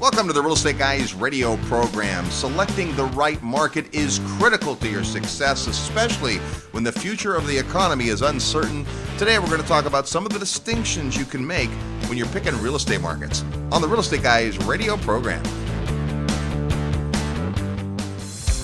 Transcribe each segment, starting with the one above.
Welcome to the Real Estate Guys radio program. Selecting the right market is critical to your success, especially when the future of the economy is uncertain. Today, we're going to talk about some of the distinctions you can make when you're picking real estate markets on the Real Estate Guys radio program.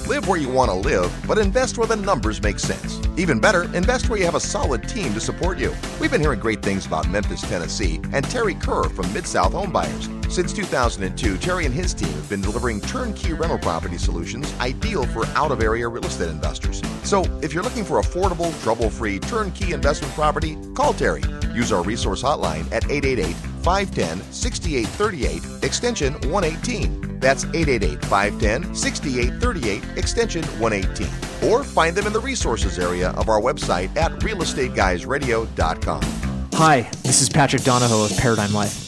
Live where you want to live, but invest where the numbers make sense. Even better, invest where you have a solid team to support you. We've been hearing great things about Memphis, Tennessee, and Terry Kerr from Mid South Home Buyers. Since 2002, Terry and his team have been delivering turnkey rental property solutions ideal for out of area real estate investors. So, if you're looking for affordable, trouble free, turnkey investment property, call Terry. Use our resource hotline at 888 510 6838, extension 118. That's 888 510 6838, extension 118. Or find them in the resources area of our website at realestateguysradio.com. Hi, this is Patrick Donohoe of Paradigm Life.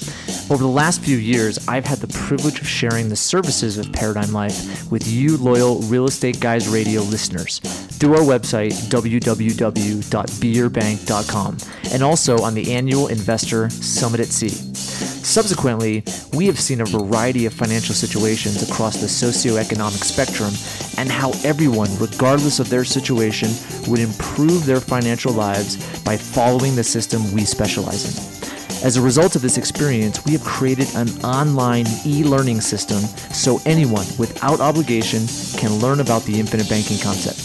Over the last few years, I've had the privilege of sharing the services of Paradigm Life with you, loyal Real Estate Guys Radio listeners, through our website, www.beyourbank.com, and also on the annual Investor Summit at Sea. Subsequently, we have seen a variety of financial situations across the socioeconomic spectrum and how everyone, regardless of their situation, would improve their financial lives by following the system we specialize in. As a result of this experience, we have created an online e learning system so anyone without obligation can learn about the infinite banking concept.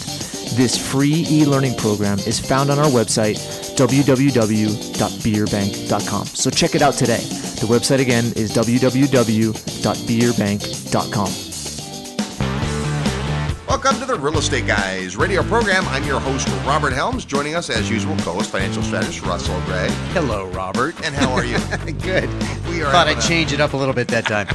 This free e learning program is found on our website, www.beyourbank.com. So check it out today. The website again is www.beyourbank.com. Welcome to the Real Estate Guys radio program. I'm your host, Robert Helms. Joining us, as usual, co-host financial strategist Russell Gray. Hello, Robert. And how are you? Good. We are Thought I'd a- change it up a little bit that time.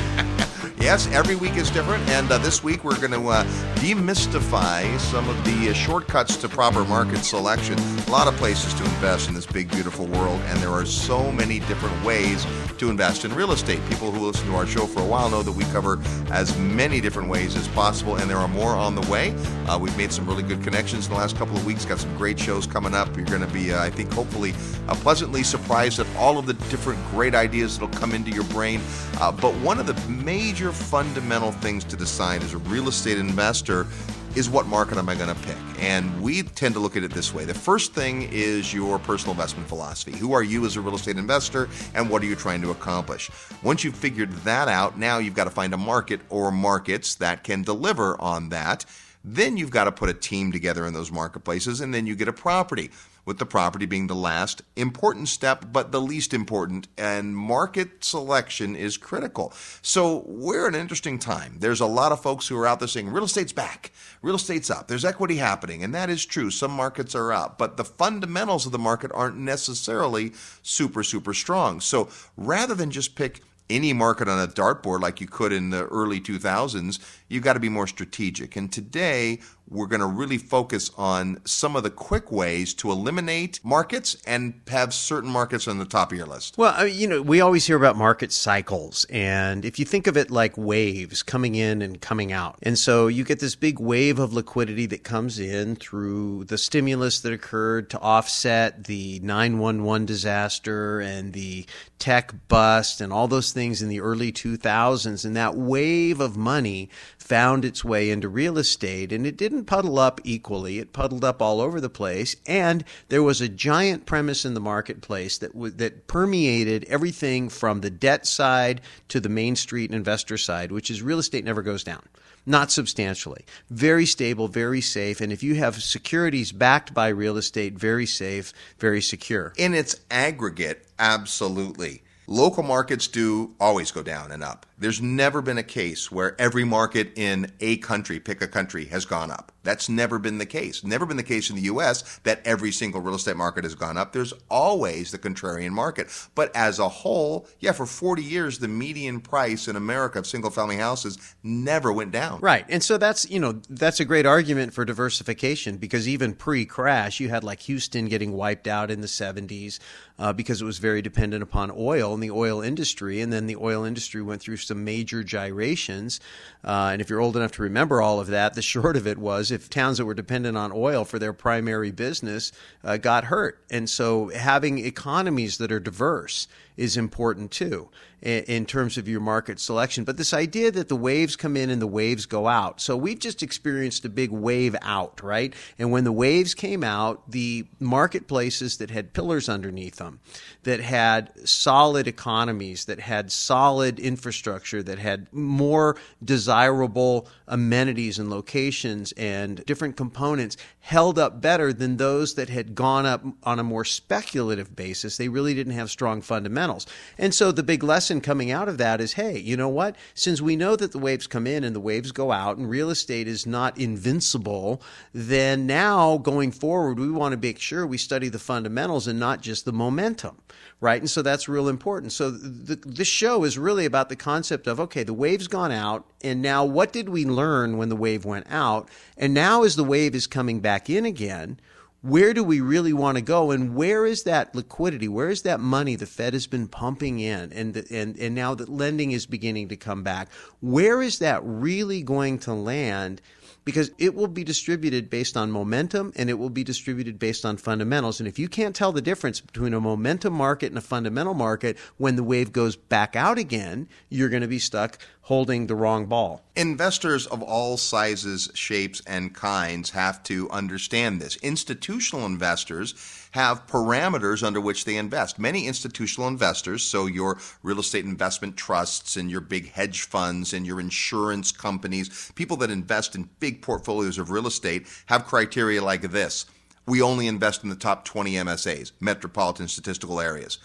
Yes, every week is different, and uh, this week we're going to uh, demystify some of the uh, shortcuts to proper market selection. A lot of places to invest in this big, beautiful world, and there are so many different ways to invest in real estate. People who listen to our show for a while know that we cover as many different ways as possible, and there are more on the way. Uh, we've made some really good connections in the last couple of weeks, got some great shows coming up. You're going to be, uh, I think, hopefully uh, pleasantly surprised at all of the different great ideas that'll come into your brain. But one of the major fundamental things to decide as a real estate investor is what market am I going to pick? And we tend to look at it this way. The first thing is your personal investment philosophy. Who are you as a real estate investor and what are you trying to accomplish? Once you've figured that out, now you've got to find a market or markets that can deliver on that. Then you've got to put a team together in those marketplaces and then you get a property with the property being the last important step, but the least important. And market selection is critical. So we're in an interesting time. There's a lot of folks who are out there saying real estate's back, real estate's up, there's equity happening. And that is true. Some markets are up, but the fundamentals of the market aren't necessarily super, super strong. So rather than just pick any market on a dartboard like you could in the early 2000s, you've got to be more strategic. And today, we're going to really focus on some of the quick ways to eliminate markets and have certain markets on the top of your list. Well, you know, we always hear about market cycles. And if you think of it like waves coming in and coming out. And so you get this big wave of liquidity that comes in through the stimulus that occurred to offset the 911 disaster and the tech bust and all those things in the early 2000s. And that wave of money found its way into real estate and it didn't puddle up equally. It puddled up all over the place. And there was a giant premise in the marketplace that w- that permeated everything from the debt side to the Main Street investor side, which is real estate never goes down. Not substantially. Very stable, very safe. And if you have securities backed by real estate, very safe, very secure. In its aggregate, absolutely. Local markets do always go down and up. There's never been a case where every market in a country, pick a country, has gone up. That's never been the case. Never been the case in the US that every single real estate market has gone up. There's always the contrarian market. But as a whole, yeah, for 40 years, the median price in America of single family houses never went down. Right. And so that's, you know, that's a great argument for diversification because even pre crash, you had like Houston getting wiped out in the 70s uh, because it was very dependent upon oil and the oil industry. And then the oil industry went through some major gyrations. Uh, and if you're old enough to remember all of that, the short of it was if towns that were dependent on oil for their primary business uh, got hurt. And so having economies that are diverse is important too in terms of your market selection. But this idea that the waves come in and the waves go out. So we've just experienced a big wave out, right? And when the waves came out, the marketplaces that had pillars underneath them, that had solid economies, that had solid infrastructure, that had more desirable amenities and locations and different components held up better than those that had gone up on a more speculative basis. They really didn't have strong fundamentals. And so the big lesson lesson coming out of that is hey, you know what? Since we know that the waves come in and the waves go out and real estate is not invincible, then now going forward, we want to make sure we study the fundamentals and not just the momentum, right? And so that's real important. So the, this show is really about the concept of okay, the wave's gone out, and now what did we learn when the wave went out? And now as the wave is coming back in again, where do we really want to go? And where is that liquidity? Where is that money the fed has been pumping in and and and now that lending is beginning to come back? Where is that really going to land because it will be distributed based on momentum and it will be distributed based on fundamentals. And if you can't tell the difference between a momentum market and a fundamental market when the wave goes back out again, you're going to be stuck holding the wrong ball. Investors of all sizes, shapes, and kinds have to understand this. Institutional investors have parameters under which they invest. Many institutional investors, so your real estate investment trusts and your big hedge funds and your insurance companies, people that invest in big portfolios of real estate, have criteria like this. We only invest in the top 20 MSAs, metropolitan statistical areas.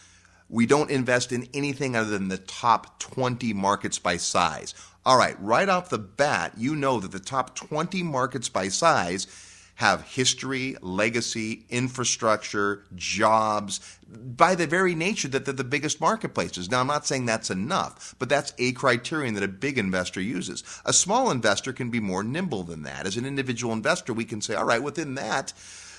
We don't invest in anything other than the top 20 markets by size. All right, right off the bat, you know that the top 20 markets by size have history, legacy, infrastructure, jobs, by the very nature that they're the biggest marketplaces. Now, I'm not saying that's enough, but that's a criterion that a big investor uses. A small investor can be more nimble than that. As an individual investor, we can say, all right, within that,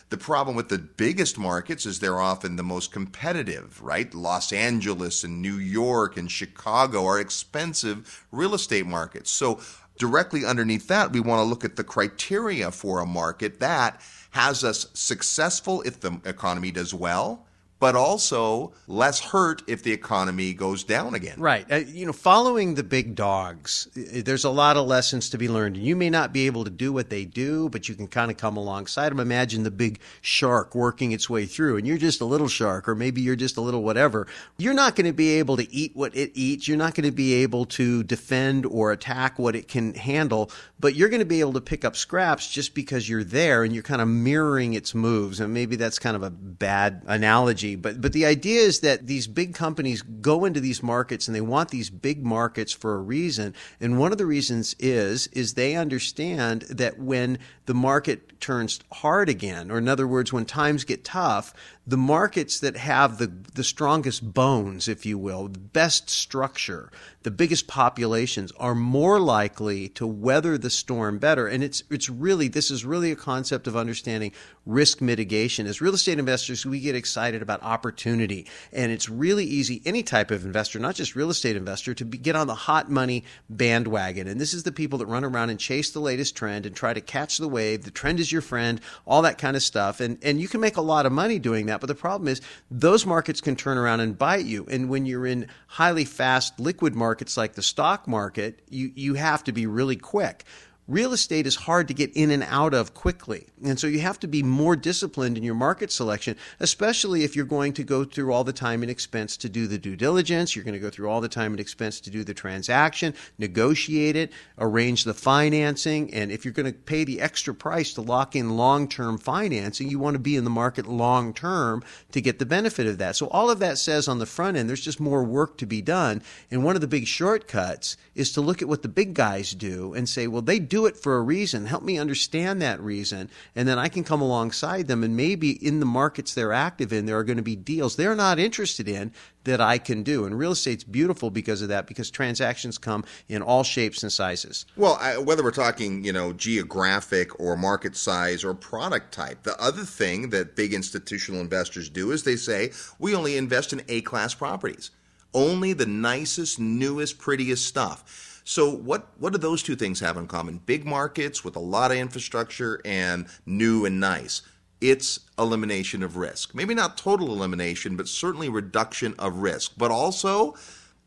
the problem with the biggest markets is they're often the most competitive, right? Los Angeles and New York and Chicago are expensive real estate markets. So directly underneath that, we want to look at the criteria for a market that has us successful if the economy does well but also less hurt if the economy goes down again. Right. Uh, you know, following the big dogs, there's a lot of lessons to be learned. You may not be able to do what they do, but you can kind of come alongside them. Imagine the big shark working its way through, and you're just a little shark, or maybe you're just a little whatever. You're not going to be able to eat what it eats. You're not going to be able to defend or attack what it can handle, but you're going to be able to pick up scraps just because you're there and you're kind of mirroring its moves. And maybe that's kind of a bad analogy but but the idea is that these big companies go into these markets and they want these big markets for a reason. And one of the reasons is is they understand that when the market turns hard again, or in other words, when times get tough, the markets that have the, the strongest bones, if you will, the best structure, the biggest populations are more likely to weather the storm better. And it's, it's really, this is really a concept of understanding risk mitigation. As real estate investors, we get excited about opportunity. And it's really easy, any type of investor, not just real estate investor, to be, get on the hot money bandwagon. And this is the people that run around and chase the latest trend and try to catch the wave. The trend is your friend, all that kind of stuff. And, and you can make a lot of money doing that. But the problem is those markets can turn around and bite you. And when you're in highly fast liquid markets like the stock market, you, you have to be really quick real estate is hard to get in and out of quickly. And so you have to be more disciplined in your market selection, especially if you're going to go through all the time and expense to do the due diligence. You're going to go through all the time and expense to do the transaction, negotiate it, arrange the financing. And if you're going to pay the extra price to lock in long term financing, you want to be in the market long term to get the benefit of that. So all of that says on the front end, there's just more work to be done. And one of the big shortcuts is to look at what the big guys do and say, well, they do do it for a reason. Help me understand that reason. And then I can come alongside them. And maybe in the markets they're active in, there are going to be deals they're not interested in that I can do. And real estate's beautiful because of that, because transactions come in all shapes and sizes. Well, I, whether we're talking, you know, geographic or market size or product type, the other thing that big institutional investors do is they say, we only invest in A class properties. Only the nicest, newest, prettiest stuff. So what what do those two things have in common? Big markets with a lot of infrastructure and new and nice. it's elimination of risk. Maybe not total elimination, but certainly reduction of risk, but also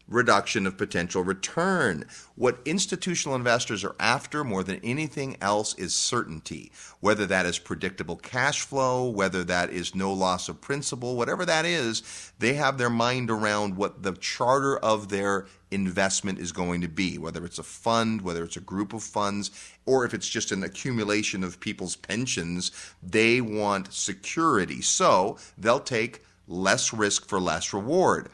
reduction of potential return. What institutional investors are after more than anything else is certainty, whether that is predictable cash flow, whether that is no loss of principal, whatever that is, they have their mind around what the charter of their investment is going to be, whether it's a fund, whether it's a group of funds, or if it's just an accumulation of people's pensions, they want security. So they'll take less risk for less reward.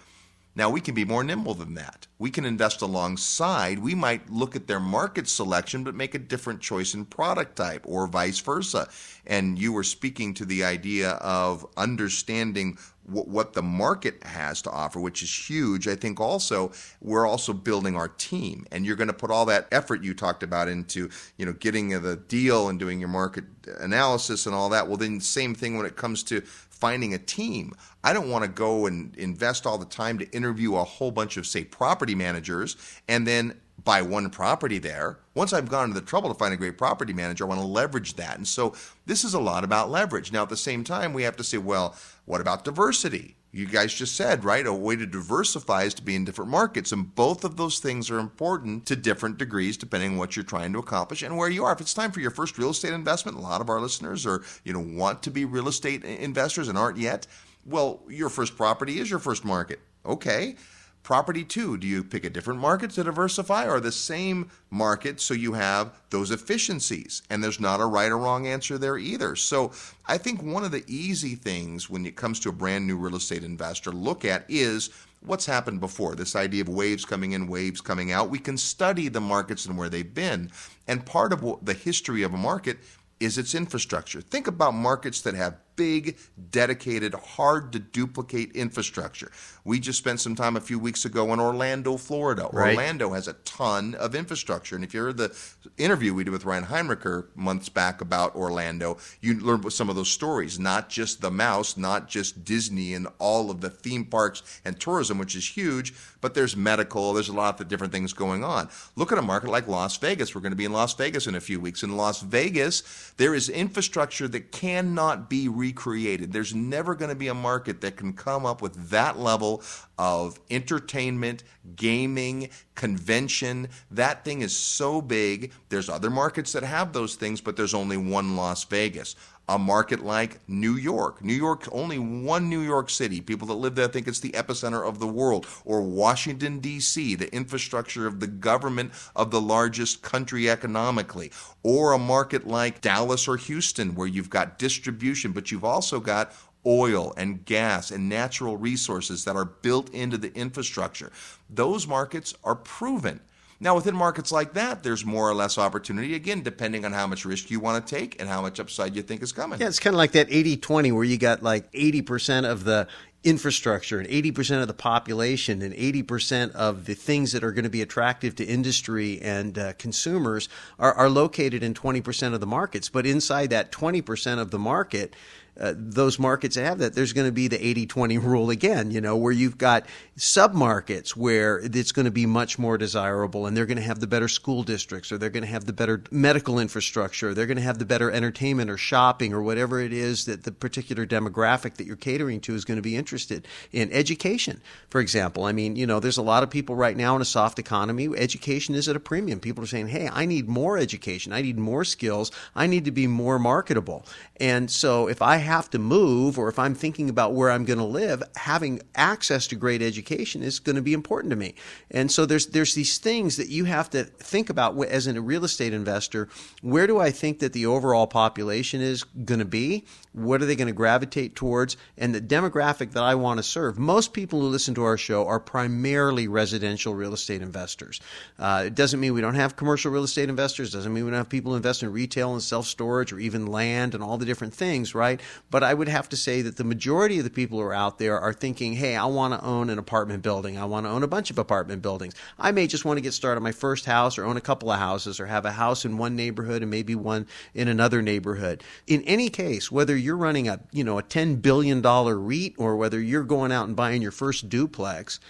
Now, we can be more nimble than that. We can invest alongside. We might look at their market selection, but make a different choice in product type, or vice versa. And you were speaking to the idea of understanding what the market has to offer, which is huge. I think also we're also building our team, and you're going to put all that effort you talked about into you know getting the deal and doing your market analysis and all that. Well, then same thing when it comes to finding a team. I don't want to go and invest all the time to interview a whole bunch of, say, property managers and then buy one property there. Once I've gone to the trouble to find a great property manager, I want to leverage that. And so this is a lot about leverage. Now, at the same time, we have to say, well, what about diversity? You guys just said, right? A way to diversify is to be in different markets. And both of those things are important to different degrees depending on what you're trying to accomplish and where you are. If it's time for your first real estate investment, a lot of our listeners are, you know, want to be real estate investors and aren't yet. Well, your first property is your first market. Okay. Property two, do you pick a different market to diversify or the same market so you have those efficiencies? And there's not a right or wrong answer there either. So I think one of the easy things when it comes to a brand new real estate investor look at is what's happened before. This idea of waves coming in, waves coming out. We can study the markets and where they've been. And part of the history of a market is its infrastructure. Think about markets that have big, dedicated, hard to duplicate infrastructure. We just spent some time a few weeks ago in Orlando, Florida. Right. Orlando has a ton of infrastructure. And if you heard the interview we did with Ryan Heinricher months back about Orlando, you learned some of those stories, not just the mouse, not just Disney and all of the theme parks and tourism, which is huge, but there's medical, there's a lot of different things going on. Look at a market like Las Vegas. We're going to be in Las Vegas in a few weeks. In Las Vegas, there is infrastructure that cannot be recreated. There's never going to be a market that can come up with that level of entertainment, gaming, convention. That thing is so big. There's other markets that have those things, but there's only one Las Vegas a market like New York. New York, only one New York City. People that live there think it's the epicenter of the world. Or Washington, D.C., the infrastructure of the government of the largest country economically. Or a market like Dallas or Houston, where you've got distribution, but you've also got oil and gas and natural resources that are built into the infrastructure. Those markets are proven. Now, within markets like that, there's more or less opportunity, again, depending on how much risk you want to take and how much upside you think is coming. Yeah, it's kind of like that 80 20 where you got like 80% of the infrastructure and 80% of the population and 80% of the things that are going to be attractive to industry and uh, consumers are, are located in 20% of the markets. But inside that 20% of the market, uh, those markets that have that, there's going to be the 80 20 rule again, you know, where you've got submarkets where it's going to be much more desirable and they're going to have the better school districts or they're going to have the better medical infrastructure, or they're going to have the better entertainment or shopping or whatever it is that the particular demographic that you're catering to is going to be interested in. Education, for example. I mean, you know, there's a lot of people right now in a soft economy, education is at a premium. People are saying, hey, I need more education, I need more skills, I need to be more marketable. And so if I have to move or if I'm thinking about where I'm going to live, having access to great education is going to be important to me. And so there's there's these things that you have to think about as a real estate investor. Where do I think that the overall population is going to be? What are they going to gravitate towards? And the demographic that I want to serve. Most people who listen to our show are primarily residential real estate investors. Uh, it doesn't mean we don't have commercial real estate investors. Doesn't mean we don't have people invest in retail and self storage or even land and all the different things, right? But I would have to say that the majority of the people who are out there are thinking, hey, I want to own an apartment building. I want to own a bunch of apartment buildings. I may just want to get started on my first house or own a couple of houses or have a house in one neighborhood and maybe one in another neighborhood. In any case, whether you're running a, you know, a $10 billion REIT or whether you're going out and buying your first duplex,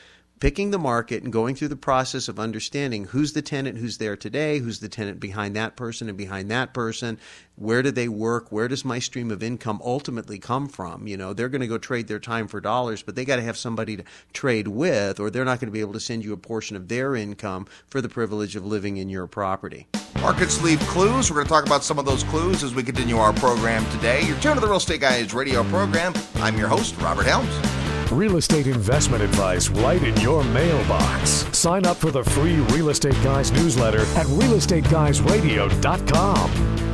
picking the market and going through the process of understanding who's the tenant who's there today, who's the tenant behind that person and behind that person, where do they work, where does my stream of income ultimately come from? You know, they're going to go trade their time for dollars, but they got to have somebody to trade with, or they're not going to be able to send you a portion of their income for the privilege of living in your property. Markets leave clues. We're going to talk about some of those clues as we continue our program today. You're tuned to the Real Estate Guys radio program. I'm your host, Robert Helms. Real estate investment advice right in your mailbox. Sign up for the free Real Estate Guys newsletter at realestateguysradio.com.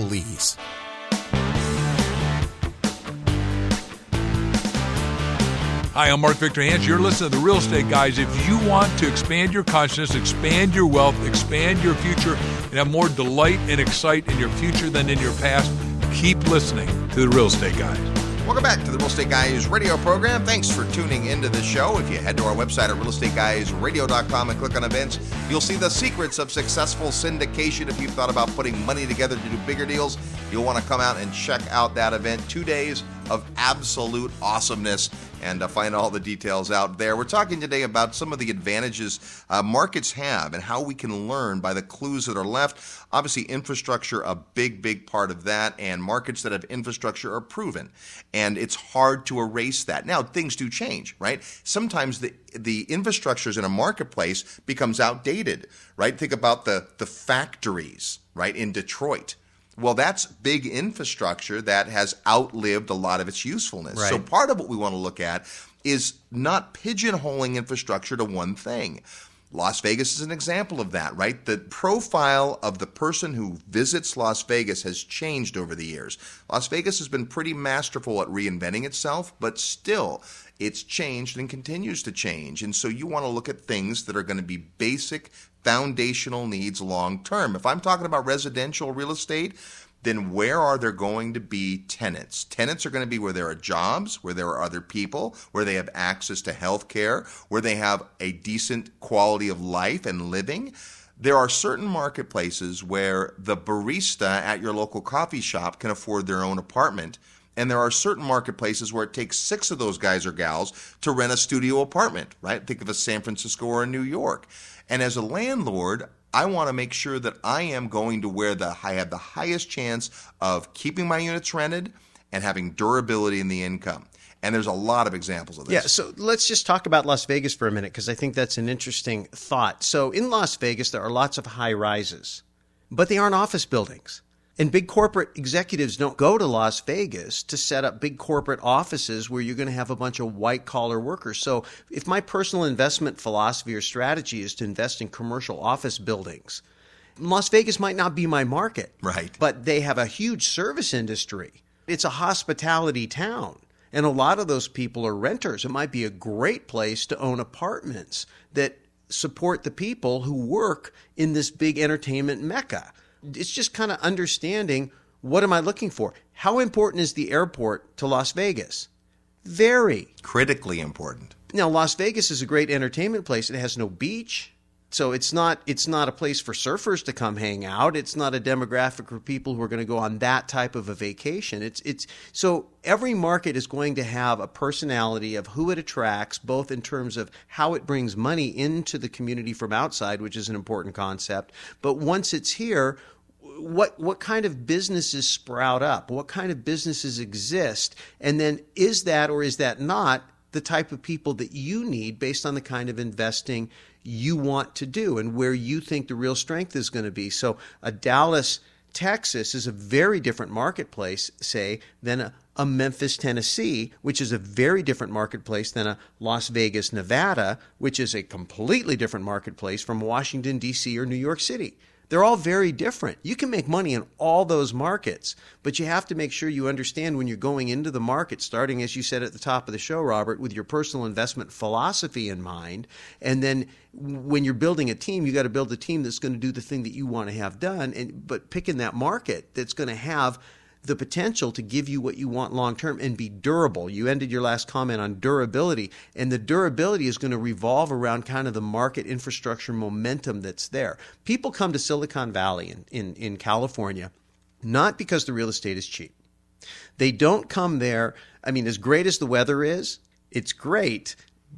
Hi, I'm Mark Victor Hansen. You're listening to the Real Estate Guys. If you want to expand your consciousness, expand your wealth, expand your future, and have more delight and excite in your future than in your past, keep listening to the Real Estate Guys. Welcome back to the Real Estate Guys radio program. Thanks for tuning into the show. If you head to our website at realestateguysradio.com and click on events, you'll see the secrets of successful syndication. If you've thought about putting money together to do bigger deals, you'll want to come out and check out that event. Two days of absolute awesomeness and uh, find all the details out there. We're talking today about some of the advantages uh, markets have and how we can learn by the clues that are left. Obviously, infrastructure, a big, big part of that, and markets that have infrastructure are proven. And it's hard to erase that. Now, things do change, right? Sometimes the the infrastructures in a marketplace becomes outdated, right? Think about the the factories, right, in Detroit well, that's big infrastructure that has outlived a lot of its usefulness. Right. So part of what we want to look at is not pigeonholing infrastructure to one thing. Las Vegas is an example of that, right? The profile of the person who visits Las Vegas has changed over the years. Las Vegas has been pretty masterful at reinventing itself, but still, it's changed and continues to change. And so you want to look at things that are going to be basic foundational needs long term. If I'm talking about residential real estate, then where are there going to be tenants? Tenants are going to be where there are jobs, where there are other people, where they have access to health care, where they have a decent quality of life and living. There are certain marketplaces where the barista at your local coffee shop can afford their own apartment. And there are certain marketplaces where it takes six of those guys or gals to rent a studio apartment, right? Think of a San Francisco or a New York. And as a landlord, I want to make sure that I am going to where the I have the highest chance of keeping my units rented and having durability in the income. And there's a lot of examples of this. Yeah, so let's just talk about Las Vegas for a minute because I think that's an interesting thought. So in Las Vegas, there are lots of high rises, but they aren't office buildings. And big corporate executives don't go to Las Vegas to set up big corporate offices where you're going to have a bunch of white collar workers. So, if my personal investment philosophy or strategy is to invest in commercial office buildings, Las Vegas might not be my market. Right. But they have a huge service industry. It's a hospitality town. And a lot of those people are renters. It might be a great place to own apartments that support the people who work in this big entertainment mecca it's just kind of understanding what am I looking for? How important is the airport to Las Vegas? Very critically important. Now, Las Vegas is a great entertainment place. It has no beach. So it's not it's not a place for surfers to come hang out. It's not a demographic for people who are going to go on that type of a vacation. It's it's so every market is going to have a personality of who it attracts, both in terms of how it brings money into the community from outside, which is an important concept. But once it's here, what what kind of businesses sprout up? What kind of businesses exist? And then is that or is that not the type of people that you need based on the kind of investing you want to do and where you think the real strength is going to be. So, a Dallas, Texas is a very different marketplace, say, than a, a Memphis, Tennessee, which is a very different marketplace than a Las Vegas, Nevada, which is a completely different marketplace from Washington, D.C. or New York City. They're all very different. You can make money in all those markets, but you have to make sure you understand when you're going into the market, starting, as you said at the top of the show, Robert, with your personal investment philosophy in mind. And then when you're building a team, you got to build a team that's going to do the thing that you want to have done. And, but picking that market that's going to have the potential to give you what you want long term and be durable. You ended your last comment on durability, and the durability is going to revolve around kind of the market infrastructure momentum that's there. People come to Silicon Valley in, in, in California not because the real estate is cheap. They don't come there. I mean, as great as the weather is, it's great,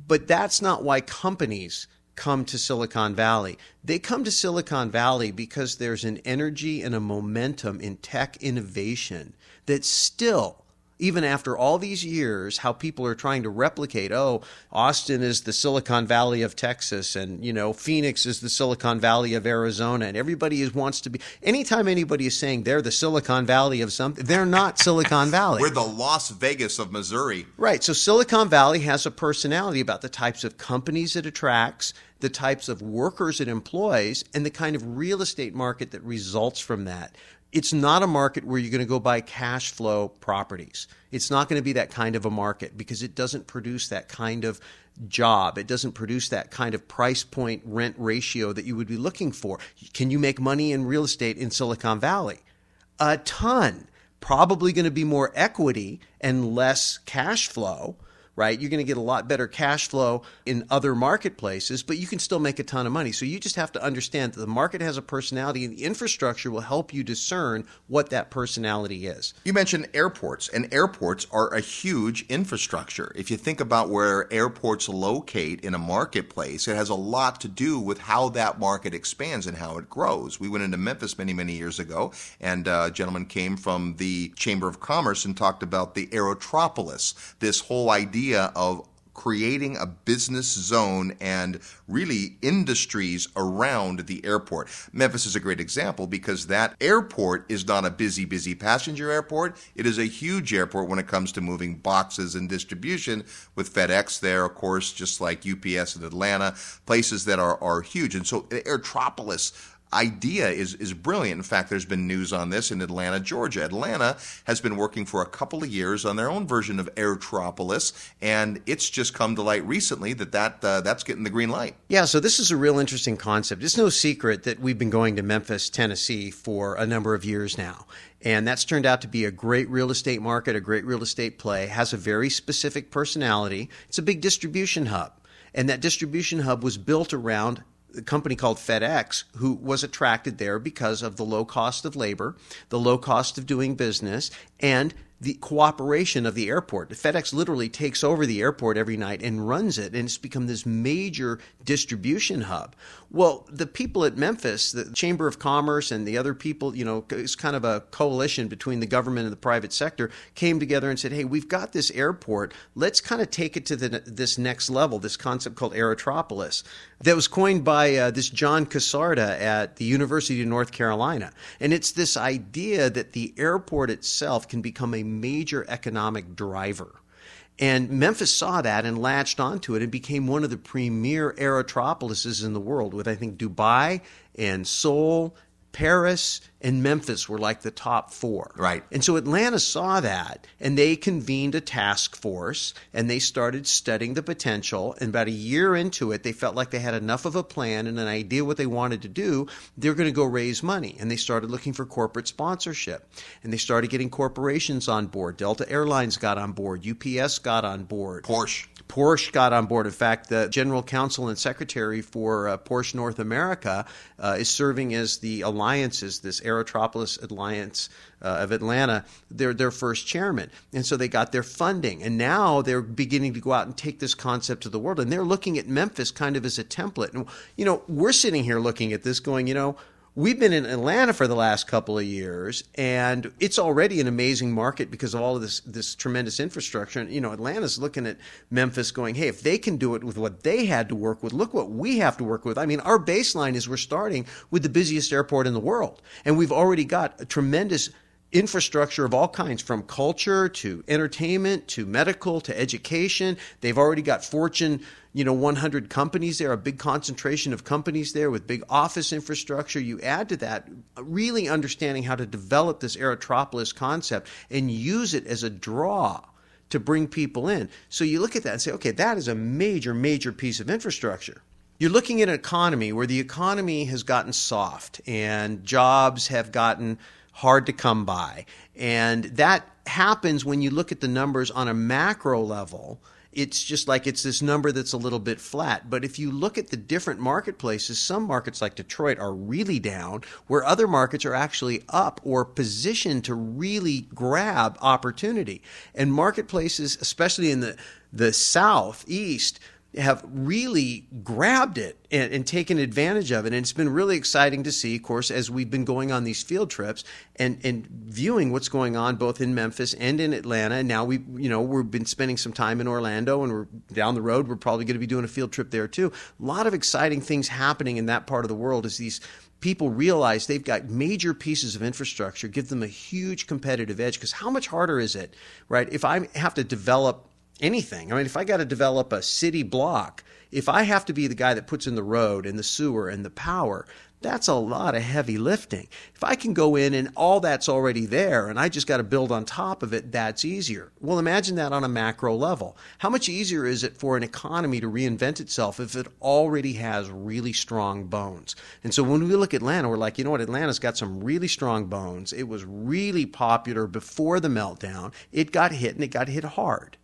but that's not why companies come to Silicon Valley. They come to Silicon Valley because there's an energy and a momentum in tech innovation that still even after all these years, how people are trying to replicate, oh, Austin is the Silicon Valley of Texas, and you know, Phoenix is the Silicon Valley of Arizona, and everybody is, wants to be. Anytime anybody is saying they're the Silicon Valley of something, they're not Silicon Valley. We're the Las Vegas of Missouri. Right. So Silicon Valley has a personality about the types of companies it attracts, the types of workers it employs, and the kind of real estate market that results from that it's not a market where you're going to go buy cash flow properties. It's not going to be that kind of a market because it doesn't produce that kind of job. It doesn't produce that kind of price point rent ratio that you would be looking for. Can you make money in real estate in Silicon Valley? A ton. Probably going to be more equity and less cash flow right? You're going to get a lot better cash flow in other marketplaces, but you can still make a ton of money. So you just have to understand that the market has a personality and the infrastructure will help you discern what that personality is. You mentioned airports, and airports are a huge infrastructure. If you think about where airports locate in a marketplace, it has a lot to do with how that market expands and how it grows. We went into Memphis many, many years ago, and uh, a gentleman came from the Chamber of Commerce and talked about the Aerotropolis, this whole idea idea of creating a business zone and really industries around the airport. Memphis is a great example because that airport is not a busy, busy passenger airport. It is a huge airport when it comes to moving boxes and distribution with FedEx there, of course, just like UPS in Atlanta, places that are, are huge. And so Aerotropolis idea is, is brilliant. In fact, there's been news on this in Atlanta, Georgia. Atlanta has been working for a couple of years on their own version of Aerotropolis, and it's just come to light recently that, that uh, that's getting the green light. Yeah, so this is a real interesting concept. It's no secret that we've been going to Memphis, Tennessee for a number of years now. And that's turned out to be a great real estate market, a great real estate play, has a very specific personality. It's a big distribution hub. And that distribution hub was built around a company called FedEx, who was attracted there because of the low cost of labor, the low cost of doing business, and the cooperation of the airport. FedEx literally takes over the airport every night and runs it, and it's become this major distribution hub. Well, the people at Memphis, the Chamber of Commerce and the other people, you know, it's kind of a coalition between the government and the private sector, came together and said, hey, we've got this airport. Let's kind of take it to the, this next level, this concept called Aerotropolis that was coined by uh, this John Kasarda at the University of North Carolina. And it's this idea that the airport itself can become a major economic driver. And Memphis saw that and latched onto it and became one of the premier aerotropolises in the world, with I think Dubai and Seoul Paris and Memphis were like the top four. Right. And so Atlanta saw that and they convened a task force and they started studying the potential. And about a year into it, they felt like they had enough of a plan and an idea what they wanted to do. They're going to go raise money. And they started looking for corporate sponsorship. And they started getting corporations on board. Delta Airlines got on board. UPS got on board. Porsche. Porsche got on board. In fact, the general counsel and secretary for uh, Porsche North America uh, is serving as the alliances, this Aerotropolis Alliance uh, of Atlanta, they're their first chairman. And so they got their funding. And now they're beginning to go out and take this concept to the world. And they're looking at Memphis kind of as a template. And, you know, we're sitting here looking at this going, you know, We've been in Atlanta for the last couple of years, and it's already an amazing market because of all of this this tremendous infrastructure. And you know, Atlanta's looking at Memphis, going, "Hey, if they can do it with what they had to work with, look what we have to work with." I mean, our baseline is we're starting with the busiest airport in the world, and we've already got a tremendous infrastructure of all kinds from culture to entertainment to medical to education. They've already got Fortune, you know, 100 companies there, a big concentration of companies there with big office infrastructure. You add to that really understanding how to develop this Aerotropolis concept and use it as a draw to bring people in. So you look at that and say, okay, that is a major, major piece of infrastructure. You're looking at an economy where the economy has gotten soft and jobs have gotten hard to come by. And that happens when you look at the numbers on a macro level. It's just like it's this number that's a little bit flat. But if you look at the different marketplaces, some markets like Detroit are really down, where other markets are actually up or positioned to really grab opportunity. And marketplaces, especially in the the southeast, have really grabbed it and, and, taken advantage of it. And it's been really exciting to see, of course, as we've been going on these field trips and, and viewing what's going on both in Memphis and in Atlanta. And now we, you know, we've been spending some time in Orlando and we're down the road. We're probably going to be doing a field trip there too. A lot of exciting things happening in that part of the world as these people realize they've got major pieces of infrastructure, give them a huge competitive edge. Because how much harder is it, right? If I have to develop anything. I mean, if I got to develop a city block, if I have to be the guy that puts in the road and the sewer and the power, that's a lot of heavy lifting. If I can go in and all that's already there and I just got to build on top of it, that's easier. Well, imagine that on a macro level. How much easier is it for an economy to reinvent itself if it already has really strong bones? And so when we look at Atlanta, we're like, you know what? Atlanta's got some really strong bones. It was really popular before the meltdown. It got hit and it got hit hard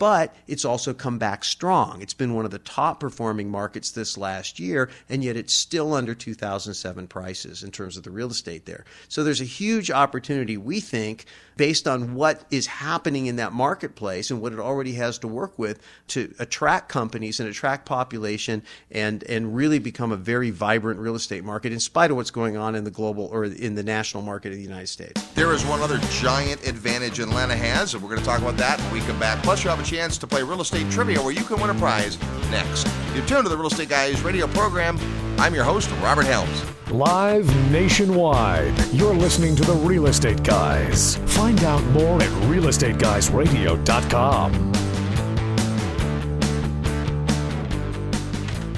but it's also come back strong. It's been one of the top performing markets this last year, and yet it's still under 2007 prices in terms of the real estate there. So there's a huge opportunity, we think, based on what is happening in that marketplace and what it already has to work with to attract companies and attract population and, and really become a very vibrant real estate market in spite of what's going on in the global or in the national market in the United States. There is one other giant advantage Atlanta has, and we're going to talk about that when we come back. Plus, you have a chance to play real estate trivia where you can win a prize next. You're tuned to the Real Estate Guys radio program. I'm your host, Robert Helms. Live nationwide. You're listening to the Real Estate Guys. Find out more at realestateguysradio.com.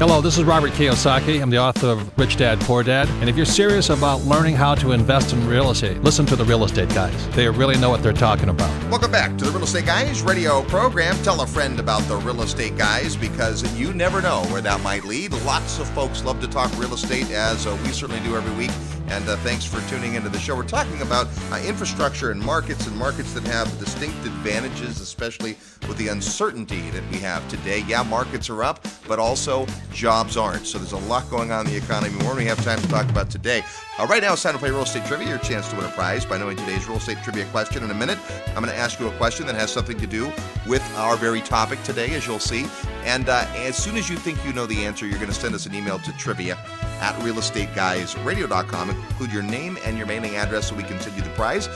Hello, this is Robert Kiyosaki. I'm the author of Rich Dad Poor Dad. And if you're serious about learning how to invest in real estate, listen to the real estate guys. They really know what they're talking about. Welcome back to the Real Estate Guys radio program. Tell a friend about the Real Estate Guys because you never know where that might lead. Lots of folks love to talk real estate, as uh, we certainly do every week. And uh, thanks for tuning into the show. We're talking about uh, infrastructure and markets and markets that have distinct advantages, especially with the uncertainty that we have today. Yeah, markets are up, but also jobs aren't. So there's a lot going on in the economy more than we have time to talk about today. Uh, right now, it's time to play real estate trivia. Your chance to win a prize by knowing today's real estate trivia question. In a minute, I'm going to ask you a question that has something to do with our very topic today, as you'll see. And uh, as soon as you think you know the answer, you're going to send us an email to trivia at realestateguysradio.com. Include your name and your mailing address so we can send you the prize.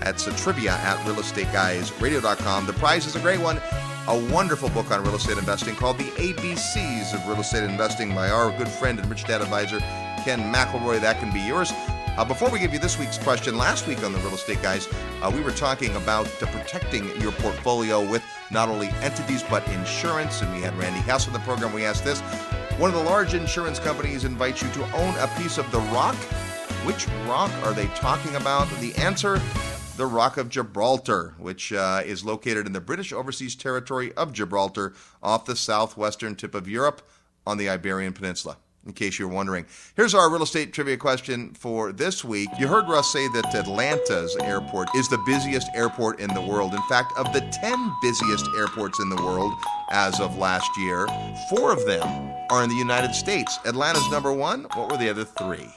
That's a trivia at realestateguysradio.com. The prize is a great one. a wonderful book on real estate investing called The ABCs of Real Estate Investing by our good friend and Rich Dad advisor, Ken McElroy. That can be yours. Uh, before we give you this week's question, last week on the Real Estate Guys, uh, we were talking about uh, protecting your portfolio with not only entities but insurance. And we had Randy House on the program. We asked this One of the large insurance companies invites you to own a piece of the rock. Which rock are they talking about? The answer the Rock of Gibraltar, which uh, is located in the British Overseas Territory of Gibraltar off the southwestern tip of Europe on the Iberian Peninsula in case you're wondering. Here's our real estate trivia question for this week. You heard Russ say that Atlanta's airport is the busiest airport in the world. In fact, of the 10 busiest airports in the world as of last year, four of them are in the United States. Atlanta's number one. What were the other three?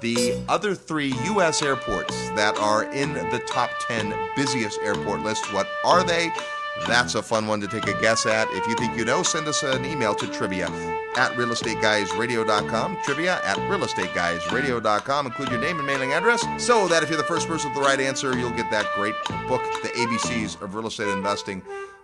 The other three U.S. airports that are in the top 10 busiest airport list, what are they? That's a fun one to take a guess at. If you think you know, send us an email to trivia at realestateguysradio.com. Trivia at realestateguysradio.com. Include your name and mailing address so that if you're the first person with the right answer, you'll get that great book, The ABCs of Real Estate Investing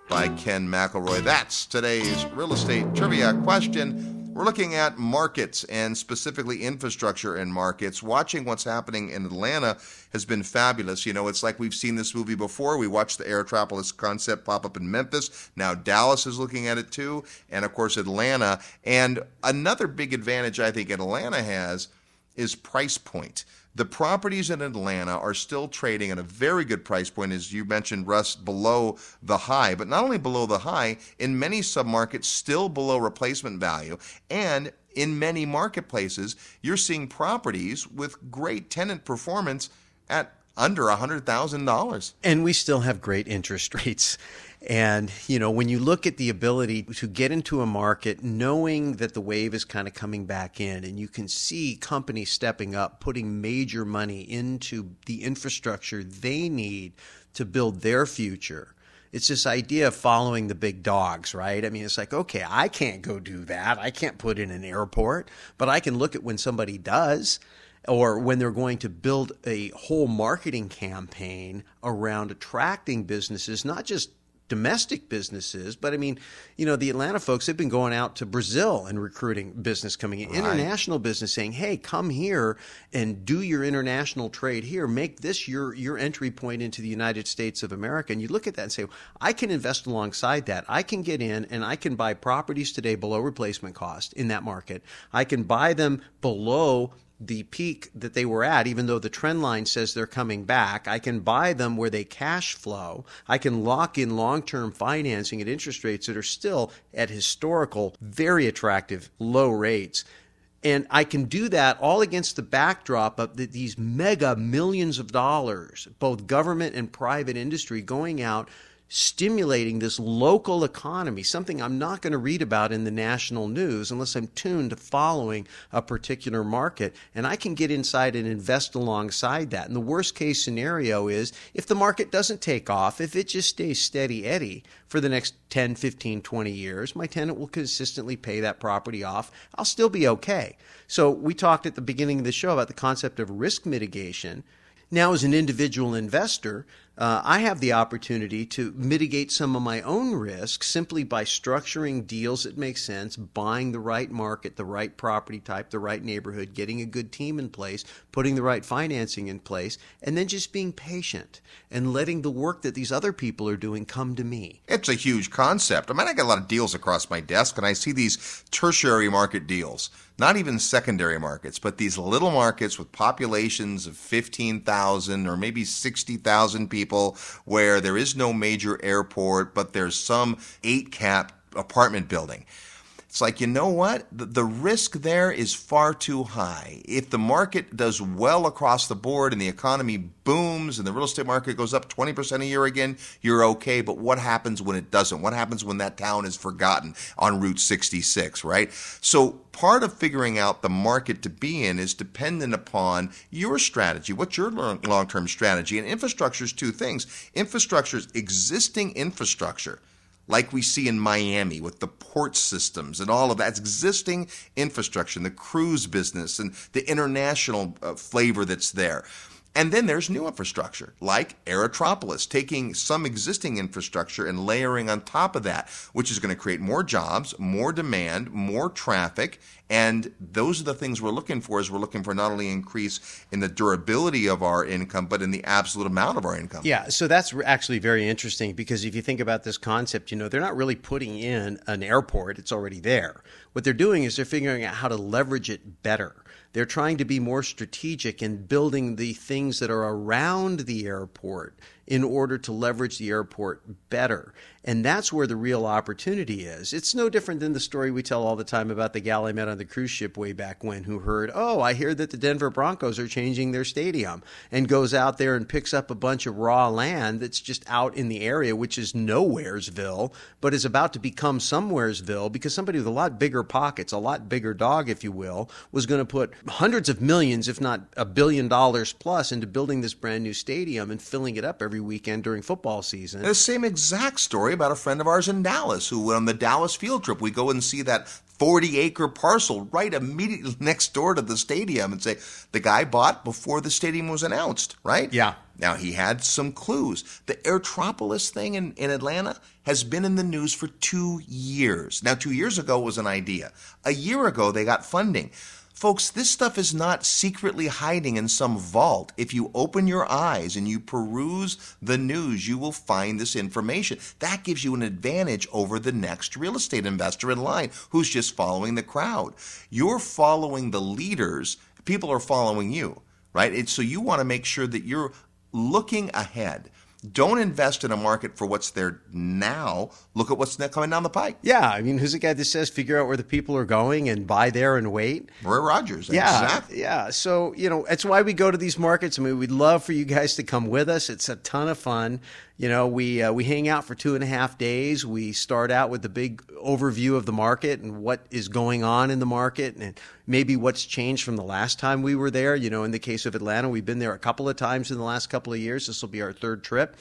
by Ken McElroy. That's today's real estate trivia question. We're looking at markets and specifically infrastructure and markets. Watching what's happening in Atlanta has been fabulous. You know, it's like we've seen this movie before. We watched the Aerotropolis concept pop up in Memphis. Now Dallas is looking at it too. And of course, Atlanta. And another big advantage I think Atlanta has is price point. The properties in Atlanta are still trading at a very good price point, as you mentioned, Russ, below the high. But not only below the high, in many submarkets, still below replacement value. And in many marketplaces, you're seeing properties with great tenant performance at under $100,000. And we still have great interest rates. And, you know, when you look at the ability to get into a market knowing that the wave is kind of coming back in and you can see companies stepping up, putting major money into the infrastructure they need to build their future. It's this idea of following the big dogs, right? I mean, it's like, okay, I can't go do that. I can't put in an airport, but I can look at when somebody does or when they're going to build a whole marketing campaign around attracting businesses, not just domestic businesses, but I mean, you know, the Atlanta folks have been going out to Brazil and recruiting business coming in, right. international business saying, "Hey, come here and do your international trade here. Make this your your entry point into the United States of America." And you look at that and say, "I can invest alongside that. I can get in and I can buy properties today below replacement cost in that market. I can buy them below the peak that they were at, even though the trend line says they're coming back. I can buy them where they cash flow. I can lock in long term financing at interest rates that are still at historical, very attractive low rates. And I can do that all against the backdrop of the, these mega millions of dollars, both government and private industry going out stimulating this local economy, something I'm not going to read about in the national news unless I'm tuned to following a particular market. And I can get inside and invest alongside that. And the worst case scenario is if the market doesn't take off, if it just stays steady Eddie for the next 10, 15, 20 years, my tenant will consistently pay that property off. I'll still be okay. So we talked at the beginning of the show about the concept of risk mitigation. Now, as an individual investor, uh, I have the opportunity to mitigate some of my own risk simply by structuring deals that make sense, buying the right market, the right property type, the right neighborhood, getting a good team in place, putting the right financing in place, and then just being patient and letting the work that these other people are doing come to me. It's a huge concept. I mean, I get a lot of deals across my desk, and I see these tertiary market deals not even secondary markets, but these little markets with populations of 15,000 or maybe 60,000 people people where there is no major airport, but there's some eight cap apartment building. It's like, you know what? The, the, risk there is far too high. If the market does well across the board and the economy booms and the real estate market goes up 20% a year again, you're okay. But what happens when it doesn't? What happens when that town is forgotten on Route 66, right? So part of figuring out the market to be in is dependent upon your strategy. What's your long term strategy? And infrastructure is two things. Infrastructure is existing infrastructure like we see in Miami with the port systems and all of that existing infrastructure, and the cruise business and the international uh, flavor that's there. And then there's new infrastructure, like Aerotropolis, taking some existing infrastructure and layering on top of that, which is going to create more jobs, more demand, more traffic. And those are the things we're looking for as we're looking for not only increase in the durability of our income, but in the absolute amount of our income. Yeah, so that's actually very interesting because if you think about this concept, you know, they're not really putting in an airport, it's already there. What they're doing is they're figuring out how to leverage it better. They're trying to be more strategic in building the things that are around the airport in order to leverage the airport better. And that's where the real opportunity is. It's no different than the story we tell all the time about the gal I met on the cruise ship way back when who heard, oh, I hear that the Denver Broncos are changing their stadium and goes out there and picks up a bunch of raw land that's just out in the area, which is nowheresville, but is about to become somewheresville because somebody with a lot bigger pockets, a lot bigger dog, if you will, was going to put hundreds of millions, if not a billion dollars plus, into building this brand new stadium and filling it up every weekend during football season. The same exact story about a friend of ours in Dallas who went on the Dallas field trip. We go and see that 40 acre parcel right immediately next door to the stadium and say, the guy bought before the stadium was announced, right? Yeah. Now, he had some clues. The Aerotropolis thing in, in Atlanta has been in the news for two years. Now, two years ago was an idea. A year ago, they got funding. Folks, this stuff is not secretly hiding in some vault. If you open your eyes and you peruse the news, you will find this information. That gives you an advantage over the next real estate investor in line who's just following the crowd. You're following the leaders, people are following you, right? It's, so you want to make sure that you're looking ahead. Don't invest in a market for what's there now. Look at what's coming down the pike. Yeah, I mean, who's the guy that says figure out where the people are going and buy there and wait? Roy Rogers. Yeah, exactly. yeah. So you know, that's why we go to these markets. I mean, we'd love for you guys to come with us. It's a ton of fun. You know, we uh, we hang out for two and a half days. We start out with the big overview of the market and what is going on in the market, and maybe what's changed from the last time we were there. You know, in the case of Atlanta, we've been there a couple of times in the last couple of years. This will be our third trip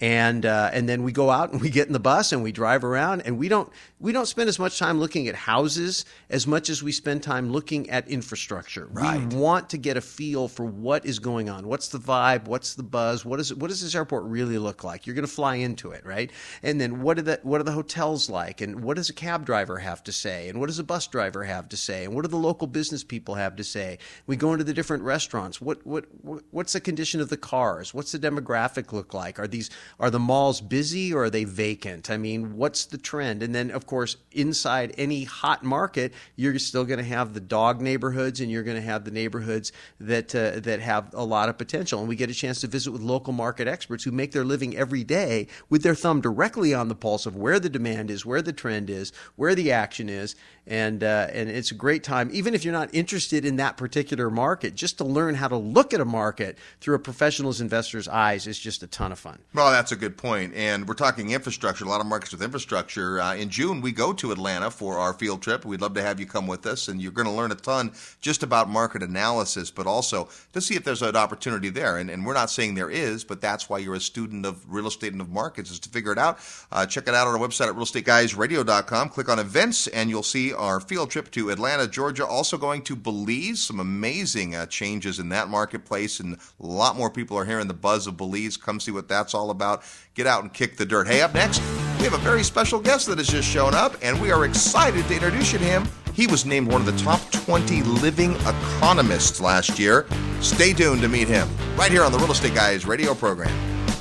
and uh, and then we go out and we get in the bus and we drive around and we don't we don't spend as much time looking at houses as much as we spend time looking at infrastructure. Right. We want to get a feel for what is going on. What's the vibe? What's the buzz? What is what does this airport really look like? You're going to fly into it, right? And then what are the what are the hotels like? And what does a cab driver have to say? And what does a bus driver have to say? And what do the local business people have to say? We go into the different restaurants. What what what's the condition of the cars? What's the demographic look like? Are these are the malls busy or are they vacant? I mean, what's the trend? And then, of course, inside any hot market, you're still going to have the dog neighborhoods and you're going to have the neighborhoods that uh, that have a lot of potential. And we get a chance to visit with local market experts who make their living every day with their thumb directly on the pulse of where the demand is, where the trend is, where the action is, and uh, and it's a great time, even if you're not interested in that particular market, just to learn how to look at a market through a professional's investor's eyes is just a ton of fun. Well, that's a good point. And we're talking infrastructure, a lot of markets with infrastructure. Uh, in June, we go to Atlanta for our field trip. We'd love to have you come with us, and you're going to learn a ton just about market analysis, but also to see if there's an opportunity there. And, and we're not saying there is, but that's why you're a student of real estate and of markets is to figure it out. Uh, check it out on our website at realestateguysradio.com. Click on events, and you'll see our field trip to Atlanta, Georgia. Also going to Belize. Some amazing uh, changes in that marketplace, and a lot more people are hearing the buzz of Belize. Come see what that's all about. Get out and kick the dirt. Hey, up next, we have a very special guest that has just shown up, and we are excited to introduce you to him. He was named one of the top 20 living economists last year. Stay tuned to meet him right here on the Real Estate Guys radio program.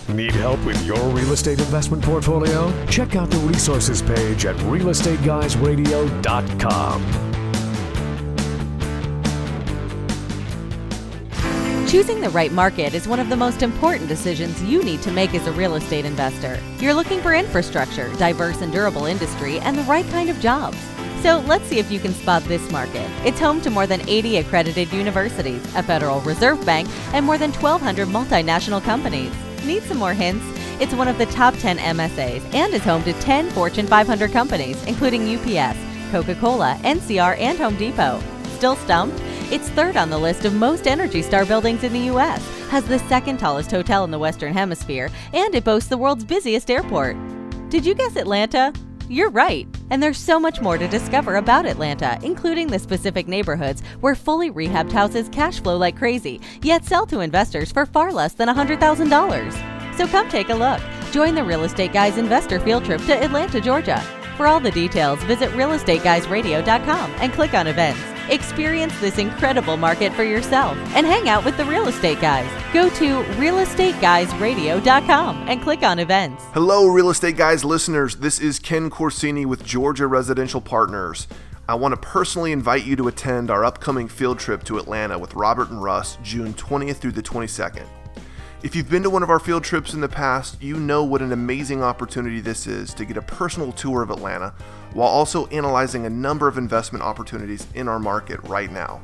Need help with your real estate investment portfolio? Check out the resources page at realestateguysradio.com. Choosing the right market is one of the most important decisions you need to make as a real estate investor. You're looking for infrastructure, diverse and durable industry, and the right kind of jobs. So let's see if you can spot this market. It's home to more than 80 accredited universities, a Federal Reserve Bank, and more than 1,200 multinational companies. Need some more hints? It's one of the top 10 MSAs and is home to 10 Fortune 500 companies, including UPS, Coca Cola, NCR, and Home Depot. Still stumped? It's third on the list of most Energy Star buildings in the U.S., has the second tallest hotel in the Western Hemisphere, and it boasts the world's busiest airport. Did you guess Atlanta? You're right. And there's so much more to discover about Atlanta, including the specific neighborhoods where fully rehabbed houses cash flow like crazy, yet sell to investors for far less than $100,000. So come take a look. Join the Real Estate Guys investor field trip to Atlanta, Georgia. For all the details, visit realestateguysradio.com and click on events. Experience this incredible market for yourself and hang out with the real estate guys. Go to realestateguysradio.com and click on events. Hello, Real Estate Guys listeners. This is Ken Corsini with Georgia Residential Partners. I want to personally invite you to attend our upcoming field trip to Atlanta with Robert and Russ June 20th through the 22nd. If you've been to one of our field trips in the past, you know what an amazing opportunity this is to get a personal tour of Atlanta while also analyzing a number of investment opportunities in our market right now.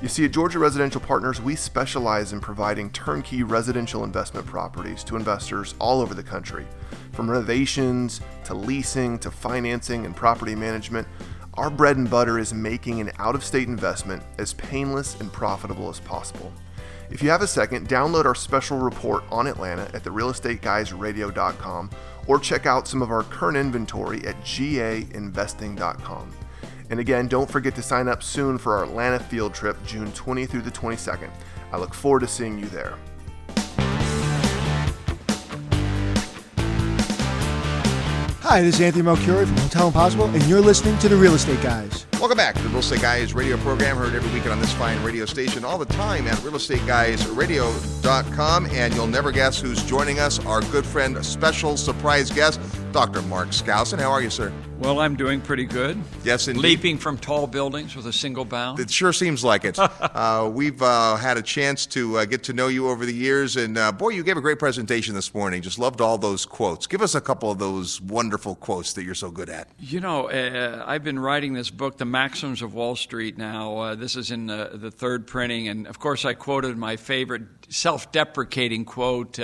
You see, at Georgia Residential Partners, we specialize in providing turnkey residential investment properties to investors all over the country. From renovations to leasing to financing and property management, our bread and butter is making an out of state investment as painless and profitable as possible. If you have a second, download our special report on Atlanta at therealestateguysradio.com or check out some of our current inventory at gainvesting.com. And again, don't forget to sign up soon for our Atlanta field trip June 20 through the 22nd. I look forward to seeing you there. Hi, this is Anthony Melchiorri from Hotel Impossible, and you're listening to The Real Estate Guys. Welcome back to the Real Estate Guys radio program, heard every weekend on this fine radio station, all the time at realestateguysradio.com. And you'll never guess who's joining us, our good friend, special surprise guest, Dr. Mark Skousen. How are you, sir? Well, I'm doing pretty good. Yes, indeed. Leaping from tall buildings with a single bound. It sure seems like it. uh, we've uh, had a chance to uh, get to know you over the years, and uh, boy, you gave a great presentation this morning. Just loved all those quotes. Give us a couple of those wonderful quotes that you're so good at. You know, uh, I've been writing this book, The Maxims of Wall Street, now. Uh, this is in the third printing, and of course, I quoted my favorite self deprecating quote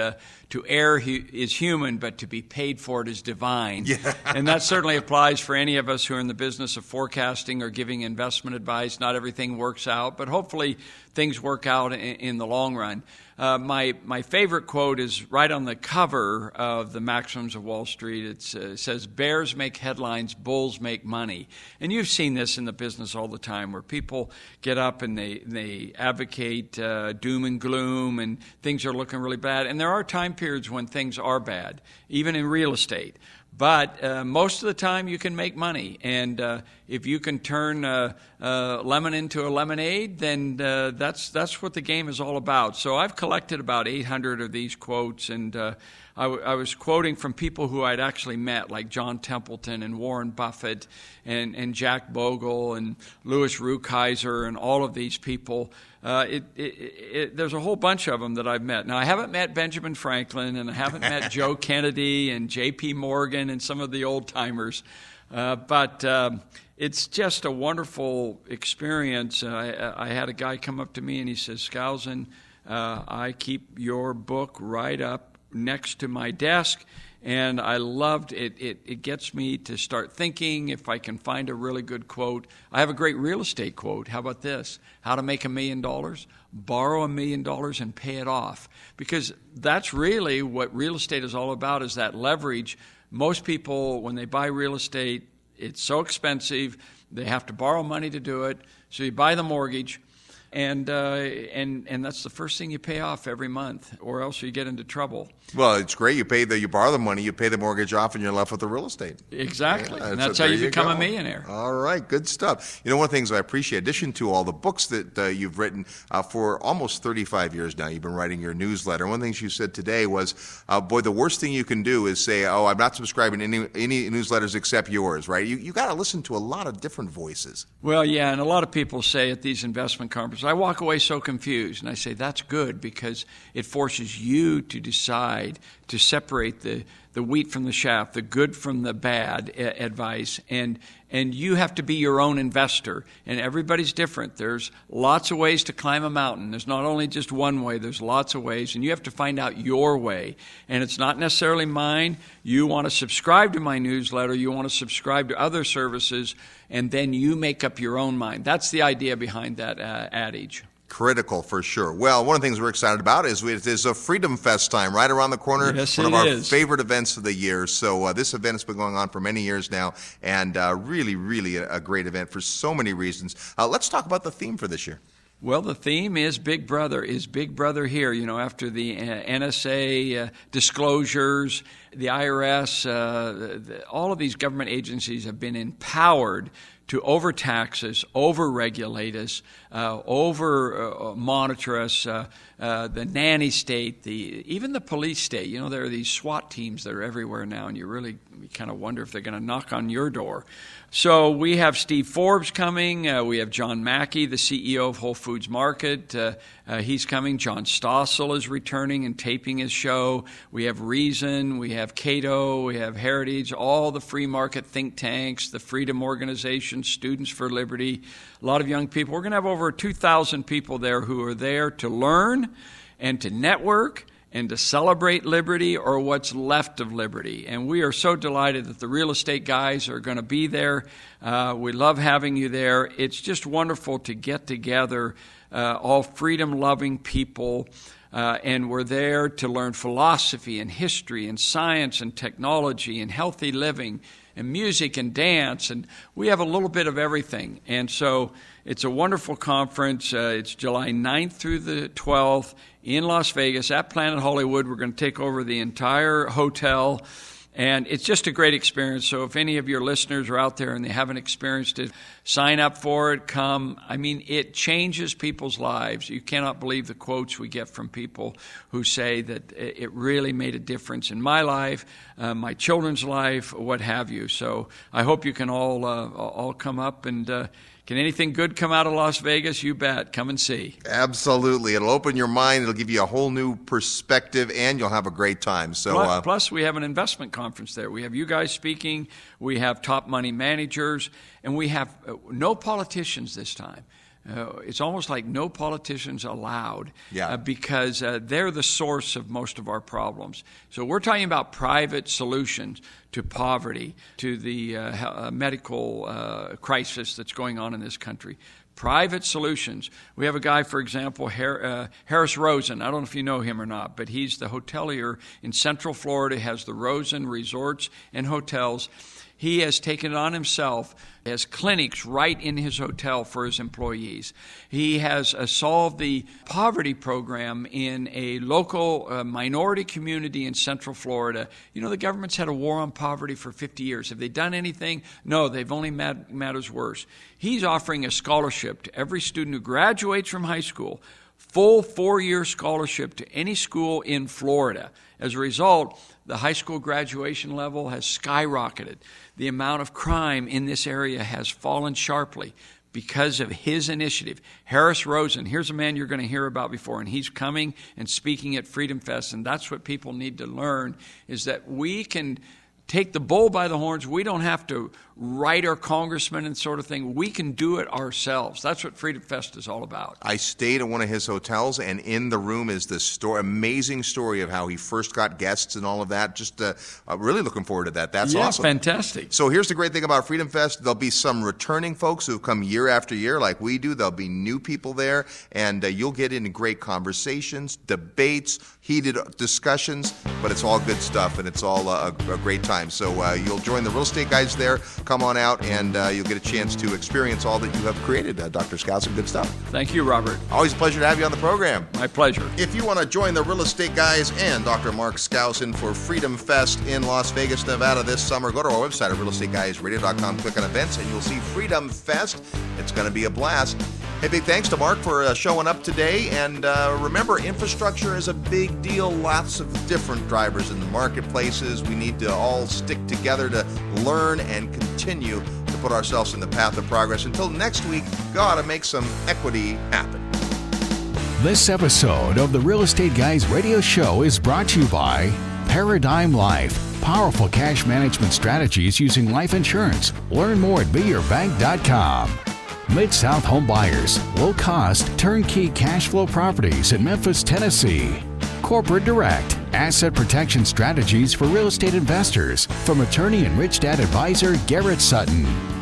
to err is human, but to be paid for it is divine. Yeah. and that certainly applies for any of us who are in the business of forecasting or giving investment advice. Not everything works out, but hopefully things work out in, in the long run. Uh, my, my favorite quote is right on the cover of the Maxims of Wall Street. Uh, it says, Bears make headlines, bulls make money. And you've seen this in the business all the time where people get up and they, they advocate uh, doom and gloom and things are looking really bad. And there are time periods when things are bad, even in real estate. But uh, most of the time, you can make money. And uh, if you can turn uh, uh lemon into a lemonade, then uh, that's, that's what the game is all about. So I've collected about 800 of these quotes, and uh, I, w- I was quoting from people who I'd actually met, like John Templeton and Warren Buffett and, and Jack Bogle and Louis Rukeyser and all of these people. Uh, it, it, it, there's a whole bunch of them that I've met. Now, I haven't met Benjamin Franklin, and I haven't met Joe Kennedy and J.P. Morgan and some of the old timers, uh, but um, it's just a wonderful experience. I, I, had a guy come up to me and he says, Skousen, uh, I keep your book right up next to my desk and I loved it. it. It gets me to start thinking if I can find a really good quote. I have a great real estate quote. How about this? How to make a million dollars? Borrow a million dollars and pay it off. Because that's really what real estate is all about is that leverage. Most people, when they buy real estate, it's so expensive, they have to borrow money to do it. So you buy the mortgage and uh, and and that's the first thing you pay off every month, or else you get into trouble. Well, it's great. You pay the you borrow the money, you pay the mortgage off, and you're left with the real estate. Exactly, yeah, and that's how you, become a millionaire. All right, good stuff. You know, one of the things I appreciate, in addition to all the books that uh, you've written uh, for almost 35 years now, you've been writing your newsletter. One of the things you said today was, uh, "Boy, the worst thing you can do is say, oh, I'm not subscribing to any any newsletters except yours." Right? You you got to listen to a lot of different voices. Well, yeah, and a lot of people say at these investment conferences, I walk away so confused. And I say, that's good because it forces you to decide to separate the, the wheat from the chaff, the good from the bad a- advice. And, and you have to be your own investor. And everybody's different. There's lots of ways to climb a mountain. There's not only just one way, there's lots of ways. And you have to find out your way. And it's not necessarily mine. You want to subscribe to my newsletter, you want to subscribe to other services, and then you make up your own mind. That's the idea behind that uh, adage. Critical for sure. Well, one of the things we're excited about is it is a Freedom Fest time right around the corner. Yes, one of our is. favorite events of the year. So uh, this event has been going on for many years now, and uh, really, really a, a great event for so many reasons. Uh, let's talk about the theme for this year. Well, the theme is Big Brother. Is Big Brother here? You know, after the uh, NSA uh, disclosures, the IRS, uh, the, all of these government agencies have been empowered to overtax us, overregulate us, uh, over uh, monitor us. Uh, uh, the nanny state, the even the police state. You know, there are these SWAT teams that are everywhere now, and you really kind of wonder if they're going to knock on your door. So we have Steve Forbes coming. Uh, we have John Mackey, the CEO of Whole Foods Market. Uh, uh, he's coming. John Stossel is returning and taping his show. We have Reason. We have Cato. We have Heritage. All the free market think tanks, the Freedom Organization, Students for Liberty. A lot of young people. We're going to have over 2,000 people there who are there to learn and to network and to celebrate liberty or what's left of liberty. And we are so delighted that the real estate guys are going to be there. Uh, we love having you there. It's just wonderful to get together, uh, all freedom loving people. Uh, and we're there to learn philosophy and history and science and technology and healthy living and music and dance. And we have a little bit of everything. And so it's a wonderful conference. Uh, it's July 9th through the 12th in Las Vegas at Planet Hollywood. We're going to take over the entire hotel. And it's just a great experience. So if any of your listeners are out there and they haven't experienced it, sign up for it, come. I mean, it changes people's lives. You cannot believe the quotes we get from people who say that it really made a difference in my life, uh, my children's life, what have you. So I hope you can all uh, all come up and uh, can anything good come out of Las Vegas? You bet. Come and see. Absolutely. It'll open your mind. It'll give you a whole new perspective, and you'll have a great time. So, plus, uh, plus, we have an investment conference there. We have you guys speaking. We have top money managers, and we have uh, no politicians this time. Uh, it's almost like no politicians allowed Yeah. uh, because uh, they're the source of most of our problems. So we're talking about private solutions to poverty, to the uh, uh, medical uh, crisis that's going on in this country. Private solutions. We have a guy, for example, uh, Harris Rosen. I don't know if you know him or not, but he's the hotelier in Central Florida, has the Rosen Resorts and Hotels. He has taken it on himself, has clinics right in his hotel for his employees. He has uh, solved the poverty program in a local uh, minority community in Central Florida. You know, the government's had a war on poverty for 50 years. Have they done anything? No, they've only made matters worse. He's offering a scholarship to every student who graduates from high school full four year scholarship to any school in Florida. As a result, the high school graduation level has skyrocketed. The amount of crime in this area has fallen sharply because of his initiative. Harris Rosen, here's a man you're going to hear about before, and he's coming and speaking at Freedom Fest. And that's what people need to learn is that we can take the bull by the horns. We don't have to write our congressman and sort of thing. We can do it ourselves. That's what Freedom Fest is all about. I stayed at one of his hotels, and in the room is this story, amazing story of how he first got guests and all of that. Just uh, uh, really looking forward to that. That's yeah, awesome. fantastic. So here's the great thing about Freedom Fest: there'll be some returning folks who've come year after year, like we do. There'll be new people there, and uh, you'll get into great conversations, debates, heated discussions. But it's all good stuff, and it's all uh, a, a great time. So uh, you'll join the real estate guys there. Come on out, and uh, you'll get a chance to experience all that you have created, uh, Dr. Scott. Some good stuff. Thank you, Robert. Always a pleasure to have you on the program. My pleasure. If you want to join the real estate guys and Dr. Mark Skousen for Freedom Fest in Las Vegas, Nevada this summer, go to our website at realestateguysradio.com, click on events, and you'll see Freedom Fest. It's going to be a blast. Hey, big thanks to Mark for uh, showing up today. And uh, remember, infrastructure is a big deal. Lots of different drivers in the marketplaces. We need to all stick together to learn and continue to put ourselves in the path of progress. Until next week, go out and make some equity happen. This episode of the Real Estate Guys radio show is brought to you by Paradigm Life. Powerful cash management strategies using life insurance. Learn more at beyourbank.com. Mid South Home Buyers. Low cost, turnkey cash flow properties in Memphis, Tennessee. Corporate Direct. Asset protection strategies for real estate investors. From attorney and rich dad advisor Garrett Sutton.